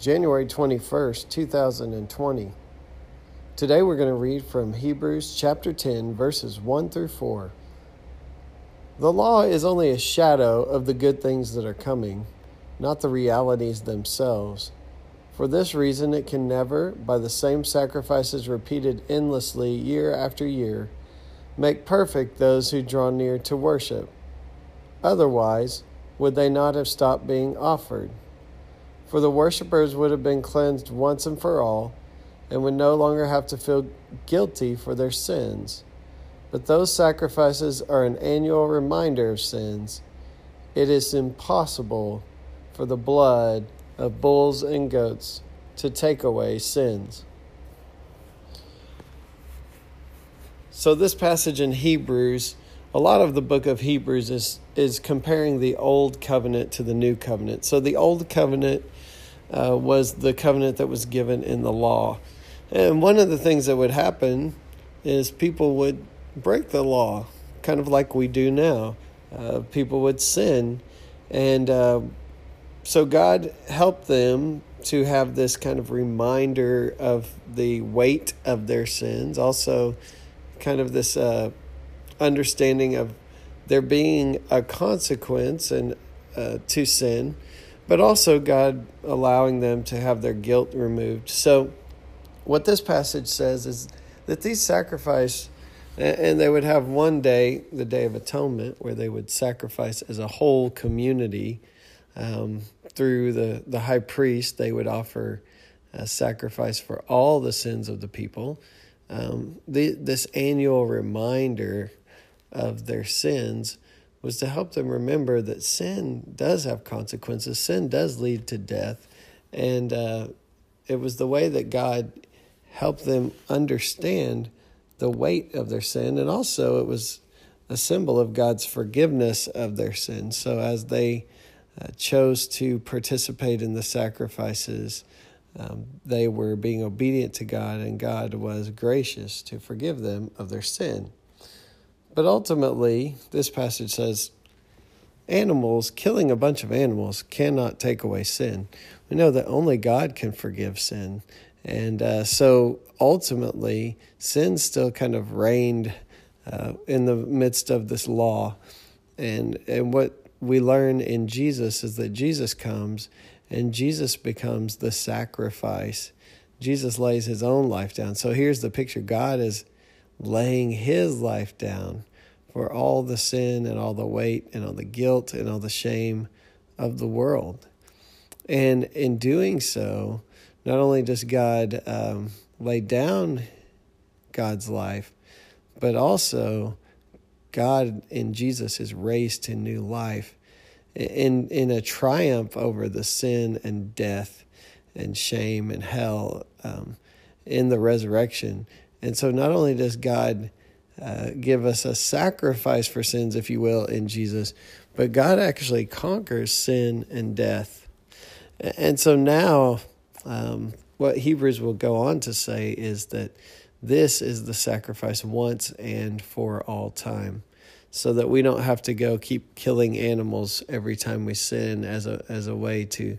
January 21st, 2020. Today we're going to read from Hebrews chapter 10, verses 1 through 4. The law is only a shadow of the good things that are coming, not the realities themselves. For this reason, it can never, by the same sacrifices repeated endlessly year after year, make perfect those who draw near to worship. Otherwise, would they not have stopped being offered? For the worshippers would have been cleansed once and for all, and would no longer have to feel guilty for their sins. But those sacrifices are an annual reminder of sins. It is impossible for the blood of bulls and goats to take away sins. So, this passage in Hebrews, a lot of the book of Hebrews is, is comparing the old covenant to the new covenant. So, the old covenant uh, was the covenant that was given in the law. And one of the things that would happen is people would break the law, kind of like we do now. Uh, people would sin. And uh, so God helped them to have this kind of reminder of the weight of their sins, also, kind of this uh, understanding of there being a consequence and uh, to sin but also God allowing them to have their guilt removed. So, what this passage says is that these sacrifice, and they would have one day, the Day of Atonement, where they would sacrifice as a whole community. Um, through the, the high priest, they would offer a sacrifice for all the sins of the people. Um, the, this annual reminder of their sins was to help them remember that sin does have consequences. Sin does lead to death. And uh, it was the way that God helped them understand the weight of their sin. And also, it was a symbol of God's forgiveness of their sin. So, as they uh, chose to participate in the sacrifices, um, they were being obedient to God, and God was gracious to forgive them of their sin. But ultimately, this passage says animals, killing a bunch of animals, cannot take away sin. We know that only God can forgive sin. And uh, so ultimately, sin still kind of reigned uh, in the midst of this law. And, and what we learn in Jesus is that Jesus comes and Jesus becomes the sacrifice. Jesus lays his own life down. So here's the picture God is laying his life down for all the sin and all the weight and all the guilt and all the shame of the world. And in doing so, not only does God um, lay down God's life, but also God in Jesus is raised to new life in, in a triumph over the sin and death and shame and hell um, in the resurrection. And so not only does God uh, give us a sacrifice for sins, if you will, in Jesus, but God actually conquers sin and death. And so now, um, what Hebrews will go on to say is that this is the sacrifice once and for all time so that we don't have to go keep killing animals every time we sin as a as a way to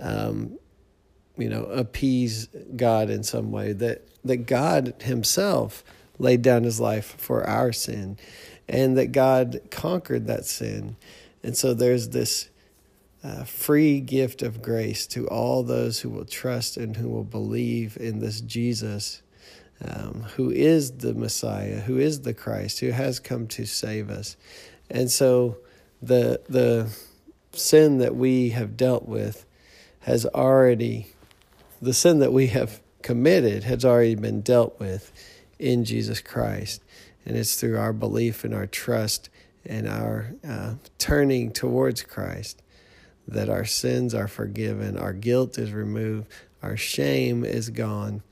um, you know appease God in some way that that God himself laid down his life for our sin and that God conquered that sin and so there's this uh, free gift of grace to all those who will trust and who will believe in this Jesus um, who is the Messiah, who is the Christ, who has come to save us. And so the the sin that we have dealt with has already the sin that we have committed has already been dealt with in Jesus Christ. And it's through our belief and our trust and our uh, turning towards Christ that our sins are forgiven, our guilt is removed, our shame is gone,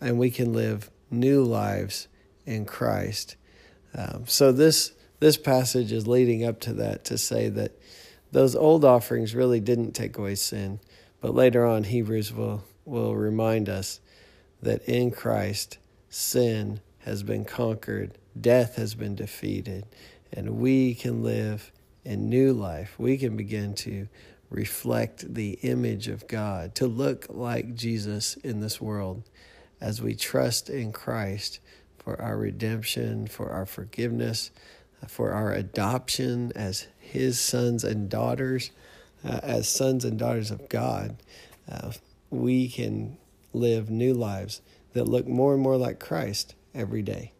and we can live new lives in Christ. Um, so this this passage is leading up to that to say that those old offerings really didn't take away sin, but later on Hebrews will will remind us that in Christ sin has been conquered, death has been defeated, and we can live in new life. We can begin to reflect the image of God, to look like Jesus in this world as we trust in Christ for our redemption, for our forgiveness, for our adoption as His sons and daughters, uh, as sons and daughters of God. Uh, we can live new lives that look more and more like Christ every day.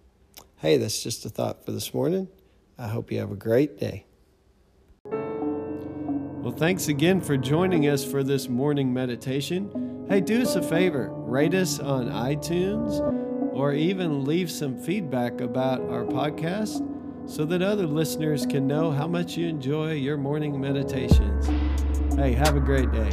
Hey, that's just a thought for this morning. I hope you have a great day. Well, thanks again for joining us for this morning meditation. Hey, do us a favor rate us on iTunes or even leave some feedback about our podcast so that other listeners can know how much you enjoy your morning meditations. Hey, have a great day.